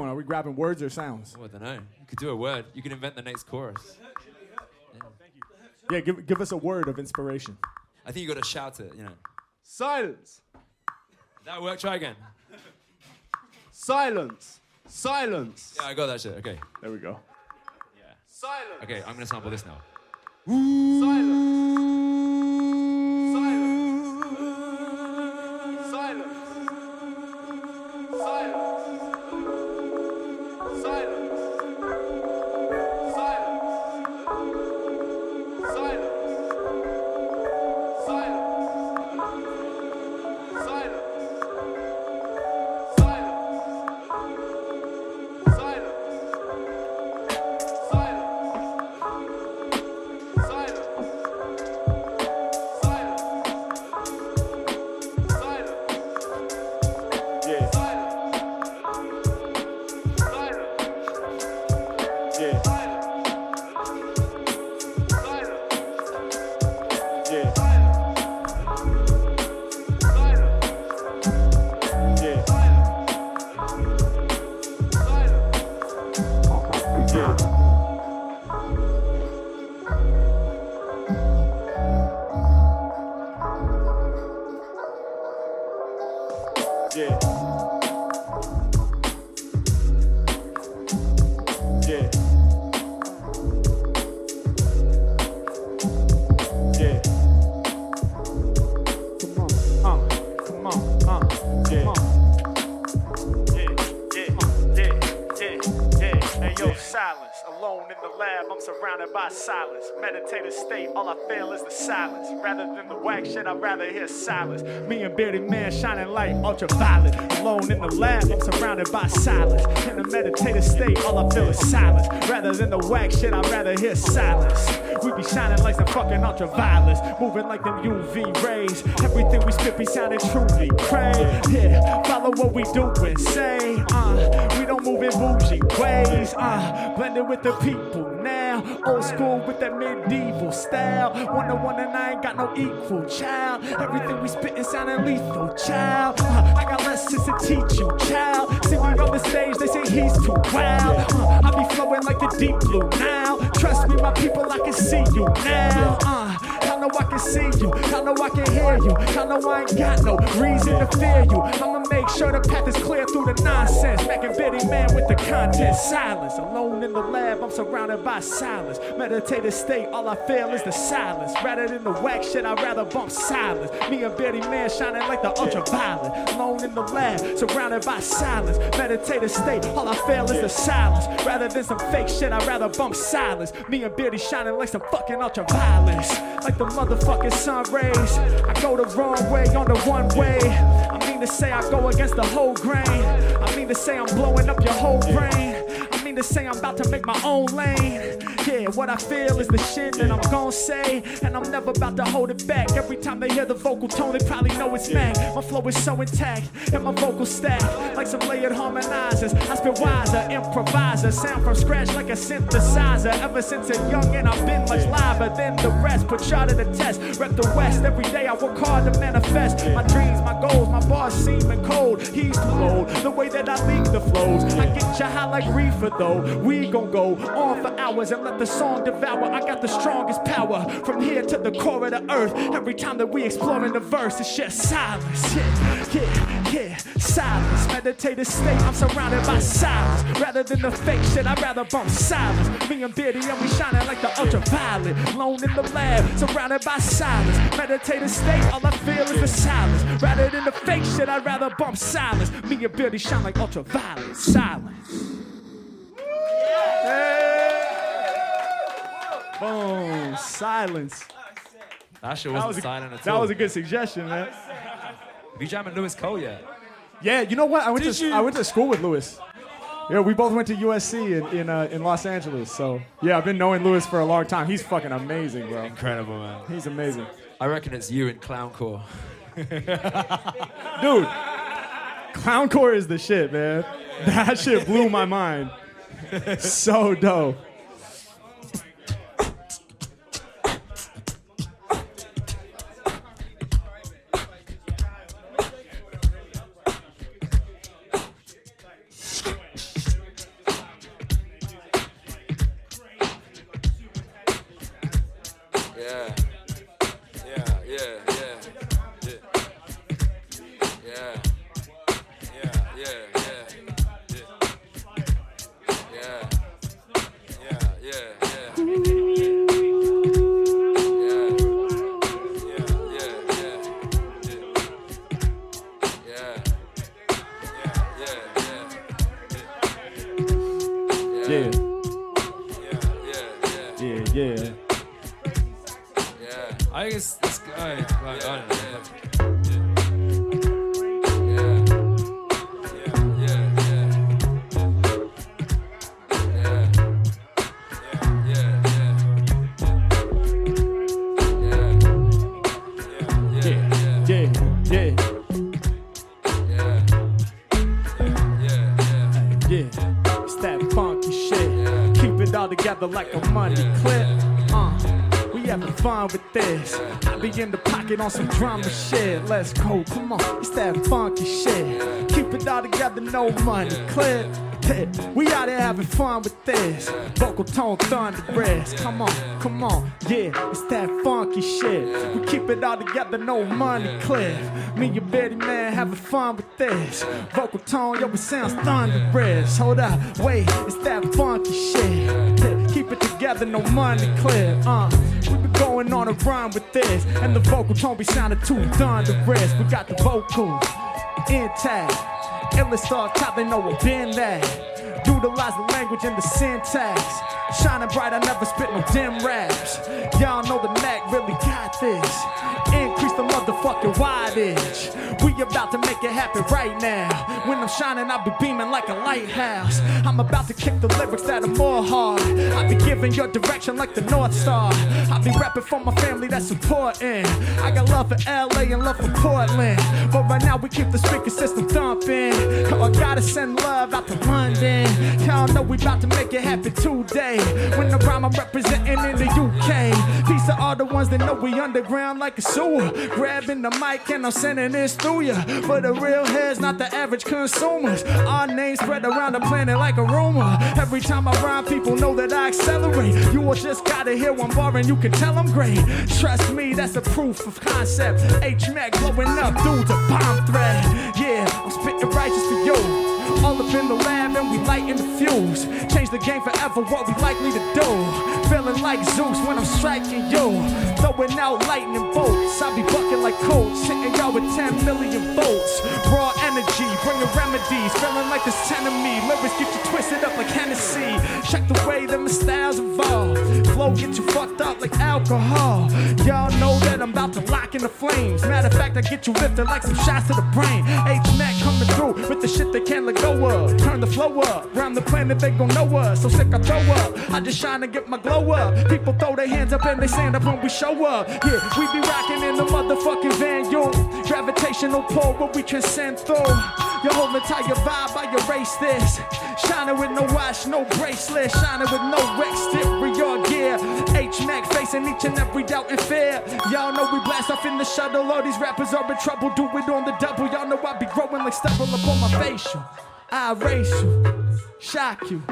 what are we doing? Are we grabbing words or sounds? Oh, I don't know. You could do a word. You can invent the next chorus. Yeah, give, give us a word of inspiration. I think you got to shout it. You know. Silence. That work. Try again. Silence. Silence. Yeah, I got that shit. Okay. There we go. Yeah. Silence. Okay, I'm gonna sample this now. Yeah. Meditative state, all I feel is the silence. Rather than the whack shit, I'd rather hear silence. Me and Beardy Man shining light, ultraviolet. Alone in the lab, I'm surrounded by silence. In a meditative state, all I feel is silence. Rather than the whack shit, I'd rather hear silence. We be shining like some fucking ultraviolets, moving like them UV rays. Everything we spit be sounding truly crazy. Yeah, follow what we do and say. Uh, we don't move in bougie ways. Uh, blending with the people now. Old school with that medieval style. One to one and I ain't got no equal, child. Everything we spitting sounding lethal, child. Uh, I got lessons to teach you, child. See me on the stage, they say he's too wild. Uh, I be flowing like the deep blue now. Trust me, my people, I can see you now. Uh, know I can see you. I know I can hear you. I know I ain't got no reason to fear you. I'ma make sure the path is clear through the nonsense. Making Beardy man with the content. Silence. Alone in the lab, I'm surrounded by silence. Meditative state, all I feel is the silence. Rather than the whack shit, I'd rather bump silence. Me and Beardy man shining like the ultraviolet. Alone in the lab, surrounded by silence. Meditative state, all I feel is the silence. Rather than some fake shit, I'd rather bump silence. Me and Beardy shining like some fucking ultraviolence. Like the motherfucking sun rays. I go the wrong way on the one way. I mean to say I go against the whole grain. I mean to say I'm blowing up your whole brain. To say I'm about to make my own lane. Yeah, what I feel is the shit that I'm gon' say. And I'm never about to hold it back. Every time they hear the vocal tone, they probably know it's Mac. My flow is so intact, and my vocal stack like some layered harmonizers. I spit wiser, improviser, sound from scratch like a synthesizer. Ever since a youngin', I've been much liver than the rest. Put y'all to the test. Rep the West every day. I work hard to manifest my dreams, my goals. My bars seeming cold. He's too old. The way that I leak the flows, I get you high like reefer though. We gon' go on for hours and let the song devour. I got the strongest power from here to the core of the earth. Every time that we explore in the verse, it's just silence. Yeah, yeah, yeah, silence. Meditative state, I'm surrounded by silence. Rather than the fake shit, I'd rather bump silence. Me and Beardy, and we shining like the ultraviolet. Alone in the lab, surrounded by silence. Meditative state, all I feel is the silence. Rather than the fake shit, I'd rather bump silence. Me and Beardy shine like ultraviolet. Silence. Boom. Silence. That shit wasn't was a, silent at that was a good suggestion, man. Have you jamming Louis Cole yet? Yeah, you know what? I went Did to you? I went to school with Louis. Yeah, we both went to USC in in, uh, in Los Angeles. So yeah, I've been knowing Louis for a long time. He's fucking amazing, bro. Incredible, man. He's amazing, I reckon it's you in Clown Core. dude. Clown Core is the shit, man. That shit blew my mind so dope. Yeah. Yeah, yeah, yeah. Yeah. Yeah. Yeah. Together like a money clip. Uh, we having fun with this. I be in the pocket on some drama shit. Let's go, come on. It's that funky shit. Keep it all together, no money clip. We out here having fun with this. Vocal tone, thunder thunderous. Come on, come on, yeah, it's that funky shit. We keep it all together, no money clip. Me and Beardy man having fun with this. Vocal tone, yo, it sounds thunderous. Hold up, wait, it's that funky shit. Keep it together, no money clip. Uh, we been going on a run with this, and the vocal tone be sounding too thunderous. We got the vocal intact. Off top, they know what been that. Utilize the language and the syntax. Shining bright, I never spit no dim raps. Y'all know the Mac really got this. Increase the motherfucking wattage. We about to make it happen right now. When I'm shining, I'll be beaming like a lighthouse. I'm about to kick the lyrics that are more hard. I'll be giving your direction like the North Star. I'll be rapping for my family that's important. I got love for LA and love for Portland. But right now we keep the speaker system thumping. Oh, I gotta send love out to London. Y'all know we about to make it happen today. When the rhyme I'm representing in the UK. Peace to all the ones that know we underground like a sewer. Grabbing the mic and I'm sending this through ya. For the real heads, not the average consumers. Our name spread around the planet like a rumor. Every time I rhyme, people know that I accelerate. You all just gotta hear one bar and you can tell I'm great. Trust me, that's a proof of concept. H-Mac blowing up through the bomb threat. Yeah, I'm spitting righteous for you. Up in the lab and we lighting the fuse. Change the game forever, what we likely to do. Feeling like Zeus when I'm striking you. Throwing out lightning bolts. I be bucking like Colts, hitting y'all with 10 million volts. Raw energy, bringing remedies. Feeling like this 10 of me. Lyrics get you twisted up like Hennessy. Check the way that my styles evolve. Flow get you fucked up like alcohol. Y'all know that I'm about to lock in the flames. Matter of fact, I get you lifted like some shots to the brain. H-Mac coming through with the shit they can't let go of. Turn the flow up. Round the planet, they gon' know us. So sick, I throw up. I just shine and get my glow up. People throw their hands up and they stand up when we show up. Yeah, we be rocking in the motherfucking van, yo. Gravitational pull, what we transcend through. Your whole entire vibe, I erase this. Shining with no watch, no bracelet. Shining with no exterior gear. H-Mac facing each and every doubt and fear. Y'all know we blast off in the shuttle. All these rappers are in trouble. Do it on the double. Y'all know I be growing like stubble up on my facial. I erase you, shock you,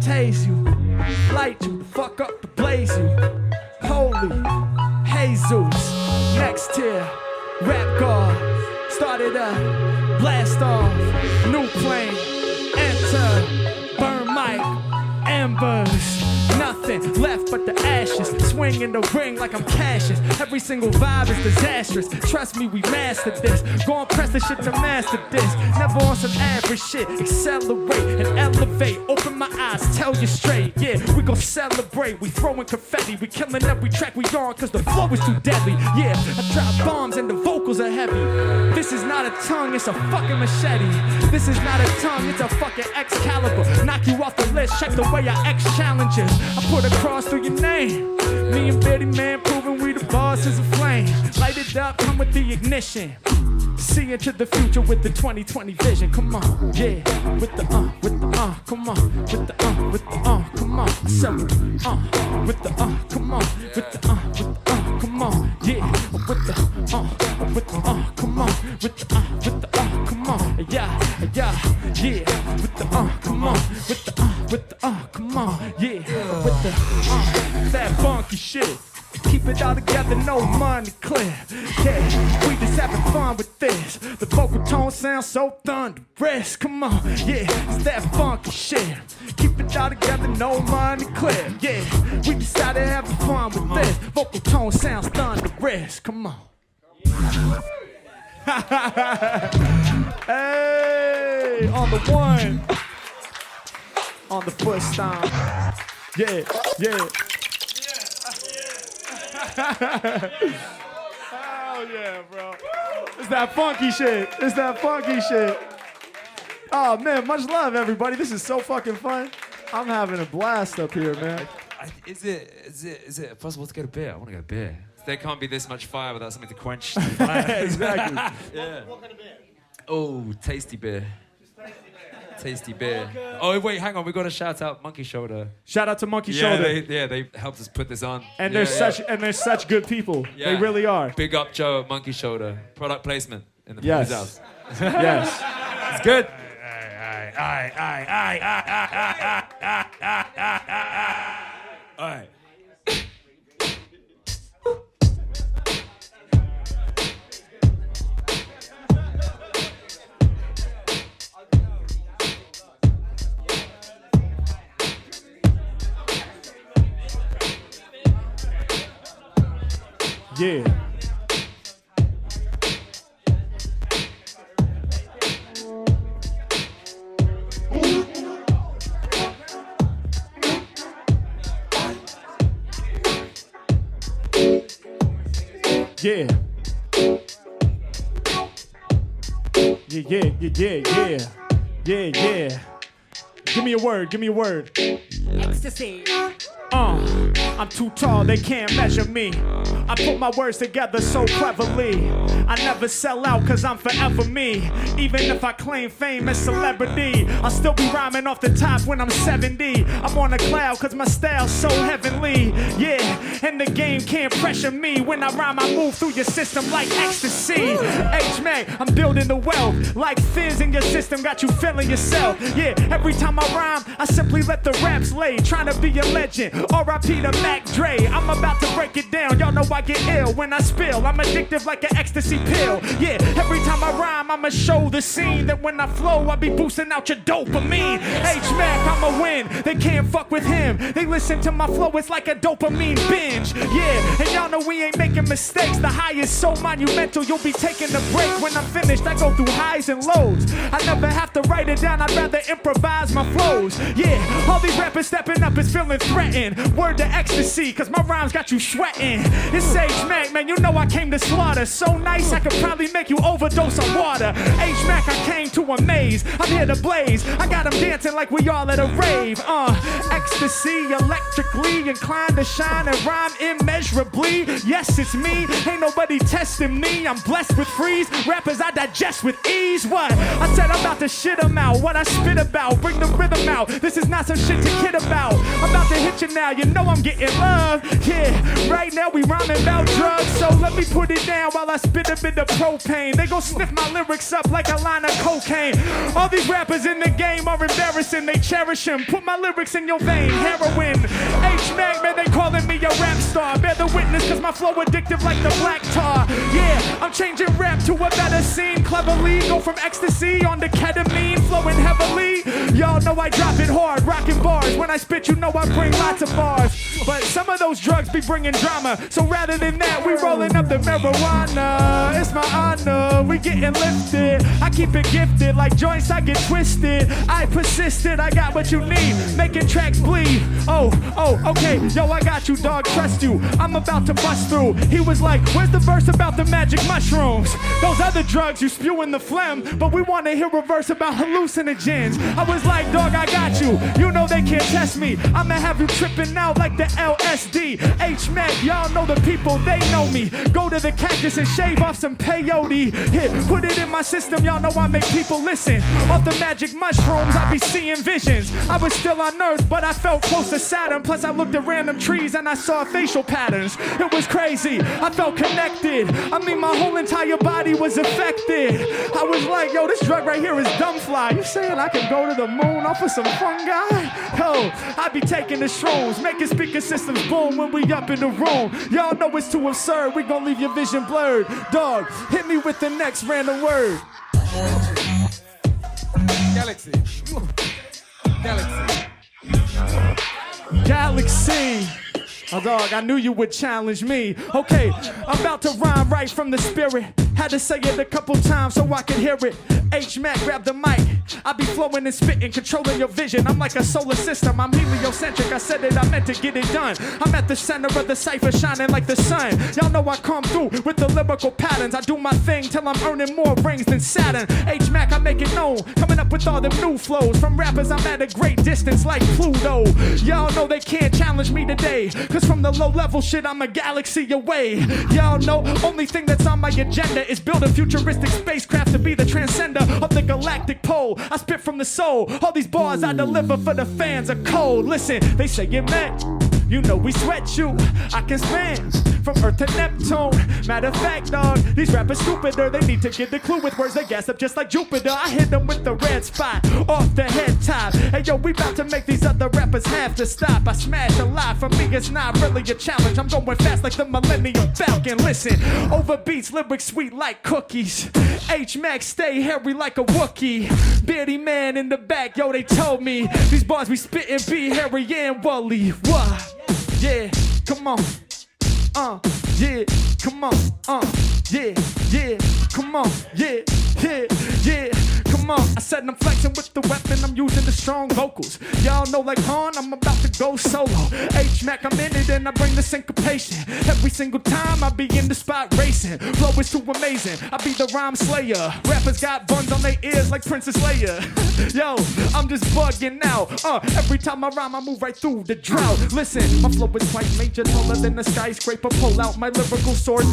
tase you, light you, fuck up the blaze you. Holy, Jesus, next tier, rap god, started up, blast off, new plane, enter, burn mic, embers. Nothing left but the ashes. Swing in the ring like I'm Cassius. Every single vibe is disastrous. Trust me, we mastered this. Go and press the shit to master this. Never on some average shit. Accelerate and elevate. Open my eyes, tell you straight. Yeah, we gon' celebrate. We throwing confetti. We killing every track we on cause the flow is too deadly. Yeah, I drop bombs and the vocals are heavy. This is not a tongue, it's a fucking machete. This is not a tongue, it's a fucking Excalibur. Knock you off the list, check the way I X challenges. I put a cross through your name. Me and Beardy Man proving we the boss is a flame. Light it up, come with the ignition. See into the future with the 2020 vision. Come on, yeah. With the uh, with the uh, come on. With the uh, with the uh, come on. The uh, with the uh, come on. With the uh, with the uh, come on. Yeah. With the uh, with the uh, come on. With the uh, with the uh, come on. Yeah, yeah, yeah. With the uh, come on. With the uh, with the uh, come on. Yeah. With the uh, that funky shit. Keep it all together, no money clear. Yeah, we with The vocal tone sounds so thunderous. Come on, yeah, it's that funky shit. Keep it all together, no money clear. Yeah, we decided to have fun with this. Vocal tone sounds thunderous. Come on. hey, on the one, on the foot stomp. Yeah, yeah. Oh yeah, bro. It's that funky shit. It's that funky shit. Oh man, much love, everybody. This is so fucking fun. I'm having a blast up here, man. I, is it is it is it possible to get a beer? I want to get a beer. There can't be this much fire without something to quench. the fire. exactly. yeah. Oh, tasty beer. Tasty beer. Oh wait, hang on. We got to shout out Monkey Shoulder. Shout out to Monkey Yeah, Shoulder. they, yeah, they helped us put this on. and Yeah, they're yeah. such and they're such good people. They really are. Big up Joe at Monkey Shoulder. Product placement in the Yes. house. yes. It's good. All right. Yeah, yeah, yeah, yeah, yeah. Yeah. Give me a word, give me a word. Ecstasy. Uh, I'm too tall, they can't measure me. I put my words together so cleverly. I never sell out cause I'm forever me. Even if I claim fame and celebrity, I'll still be rhyming off the top when I'm 70. I'm on a cloud cause my style's so heavenly. Yeah, and the game can't pressure me. When I rhyme, I move through your system like ecstasy. H-Man, I'm building the wealth. Like fizz in your system, got you feeling yourself. Yeah, every time I rhyme, I simply let the raps lay. Trying to be a legend. R.I.P. to Mac Dre. I'm about to break it down. Y'all know I get ill when I spill. I'm addictive like an ecstasy pill. Yeah, every time I rhyme, I'ma show the scene that when I flow, I be boosting out your dopamine. H-Mac, I'ma win. They can't fuck with him. They listen to my flow, it's like a dopamine binge. Yeah, and y'all know we ain't making mistakes. The high is so monumental, you'll be taking a break when I'm finished. I go through highs and lows. I never have to write it down, I'd rather improvise my flows. Yeah, all these rappers stepping up is feeling threatened. Word to ecstasy, cause my rhymes got you sweating. It's H Mac, man, you know I came to slaughter. So nice, I could probably make you overdose on water. H Mac, I came to amaze. I'm here to blaze. I got them dancing like we all at a rave. Uh, ecstasy, electrically inclined to shine and rhyme immeasurably. Yes, it's me. Ain't nobody testing me. I'm blessed with freeze. Rappers I digest with ease. What? I said I'm about to shit 'em out. What I spit about. Bring the rhythm out. This is not some shit to kid about. I'm about to hit you now. You know I'm getting love. Yeah, right now we rhyming about drugs. So let me put it down while I spit a bit of propane. They gon' sniff my lyrics up like a line of cocaine. All these rappers in the game are embarrassing. They cherish him. Put my lyrics in your vein. Heroin. H-Mac, man, they calling me a rap star. Bear the witness, cause my flow addictive like the black tar. I'm changing rap to a better scene. Cleverly go from ecstasy on to ketamine, flowing heavily. Y'all know I drop it hard, rocking bars. When I spit, you know I bring lots of bars. But some of those drugs be bringing drama. So rather than that, we rolling up the marijuana. It's my honor, we getting lifted. I keep it gifted like joints, I get twisted. I persisted, I got what you need, making tracks bleed. Oh, oh, okay, yo, I got you, dog, trust you. I'm about to bust through. He was like, Where's the verse about the magic mushrooms? Those other drugs, you spew in the phlegm, but we want to hear a verse about hallucinogens. I was like, Dog, I got you. You know they can't test me. I'ma have you tripping out like the LSD. H Mac, y'all know the people, they know me. Go to the cactus and shave off some peyote. Hit, put it in my system, y'all know I make people listen. Off the magic mushrooms, I be seeing visions. I was still on Earth, but I felt close to Saturn. Plus, I looked at random trees and I saw facial patterns. It was crazy. I felt connected. I mean, my whole entire body was affected. I was like, yo, this drug right here is dumb fly. You saying I can go to the moon off of some fungi? Yo, I be taking the shrooms, making speakers systems boom when we up in the room. Y'all know it's too absurd. We gon' leave your vision blurred. Dog, hit me with the next random word. Galaxy. Galaxy. Galaxy. Oh, dog, I knew you would challenge me. Okay, I'm about to rhyme right from the spirit. Had to say it a couple times so I could hear it. H Mac, grab the mic. I be flowing and spitting, controlling your vision. I'm like a solar system. I'm heliocentric. I said it, I meant to get it done. I'm at the center of the cipher, shining like the sun. Y'all know I come through with the lyrical patterns. I do my thing till I'm earning more rings than Saturn. H Mac, I make it known. Coming up with all them new flows. From rappers, I'm at a great distance like Pluto. Y'all know they can't challenge me today. Cause from the low level shit, I'm a galaxy away. Y'all know, only thing that's on my agenda is build a futuristic spacecraft to be the transcender of the galactic pole. I spit from the soul. All these bars I deliver for the fans are cold. Listen, they say it meant. You know we sweat you. I can span from Earth to Neptune. Matter of fact, dog, these rappers stupider. They need to get the clue with words they gas up just like Jupiter. I hit them with the red spot off the head top. Hey yo, we about to make these other rappers have to stop. I smash a lot. For me, it's not really a challenge. I'm going fast like the Millennium Falcon. Listen, over beats, lyrics sweet like cookies. H Max stay hairy like a Wookie. Beardy man in the back, yo, they told me these bars we spittin' be hairy and woolly. What? Yeah, come on. Uh, yeah, come on. Uh, yeah, yeah, come on. Yeah, yeah, yeah. Come on, I said I'm flexing with the weapon, I'm using the strong vocals. Y'all know, like Han, I'm about to go solo. H Mac, I'm in it and I bring the syncopation. Every single time I be in the spot racing. Flow is too amazing, I be the rhyme slayer. Rappers got buns on their ears like Princess Leia. Yo, I'm just bugging out. Uh, every time I rhyme, I move right through the drought. Listen, my flow is quite major, taller than a skyscraper. Pull out my lyrical sword,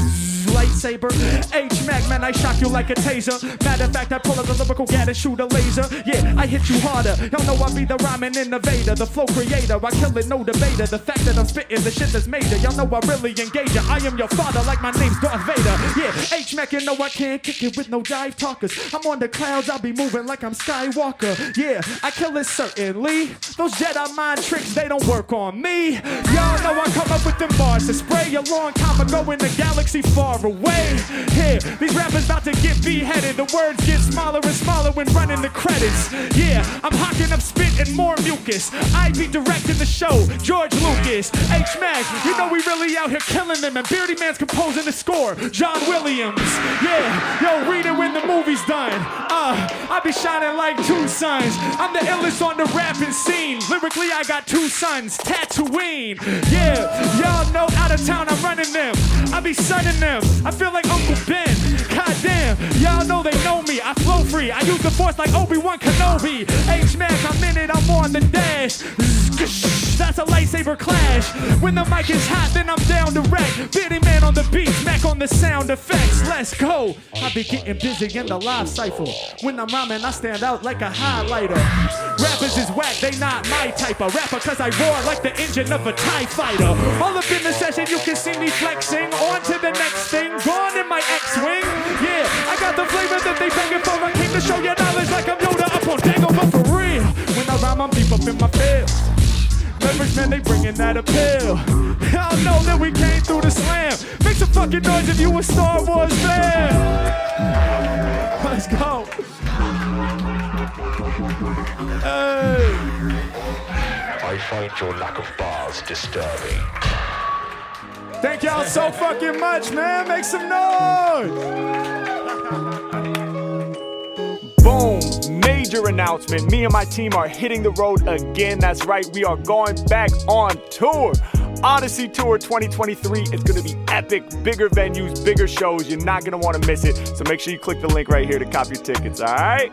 lightsaber. H Mac, man, I shock you like a taser. Matter of fact, I pull out the lyrical gat and shoot a laser. Yeah, I hit you harder. Y'all know I be the rhyming innovator, the flow creator. I kill it, no debater. The fact that I'm spitting the shit that's major. Y'all know I really engage ya. I am your father, like my name's Darth Vader. Yeah, H Mac, you know I can't kick it with no dive talkers. I'm on the clouds, I'll be moving like I'm Skywalker. Yeah, I kill it certainly. Those Jedi mind tricks, they don't work on me. Y'all know I come up with them bars to spray a long time ago in the galaxy far away. Here, these rappers about to get beheaded. The words get smaller and smaller when running the credits. Yeah, I'm hocking up spit and more mucus. I be directing the show, George Lucas, H Mac. You know we really out here killing them, and Beardy Man's composing the score, John Williams. Yeah, yo, read it when the movie's done. Uh, I be shining like two suns. I'm the illest on the rapping scene. Lyrically, I got two sons, Tatooine. Yeah, y'all know out of town I'm running them. I be sunning them. I feel like Uncle Ben. God damn, y'all know they know me. I flow free. I use the force like Obi-Wan Kenobi. H Mac, I'm in it, I'm on the dash. That's a lightsaber clash. When the mic is hot, then I'm down to wreck. Beardy man on the beat, Mac on the sound effects. Let's go. I be getting busy in the live cipher. When I'm rhyming, I stand out like a highlighter. Rappers is whack, they not my type of rapper, cause I roar like the engine of a TIE fighter. All up in the session, you can see me flexing. On to the next thing, gone in my X-Wing. Yeah, I got the flavor that they begging for. I came to show you knowledge like I'm Yoda up on Dango, but for real. When I rhyme, I'm deep up in my field. Members, man, they bringing that appeal. Y'all know that we came through the slam. Make some fucking noise if you a Star Wars fan. Let's go. Hey. I find your lack of bars disturbing. Thank y'all so fucking much, man. Make some noise. Boom. Major announcement. Me and my team are hitting the road again. That's right. We are going back on tour. Odyssey Tour 2023. It's going to be epic. Bigger venues, bigger shows. You're not going to want to miss it. So make sure you click the link right here to cop your tickets, all right?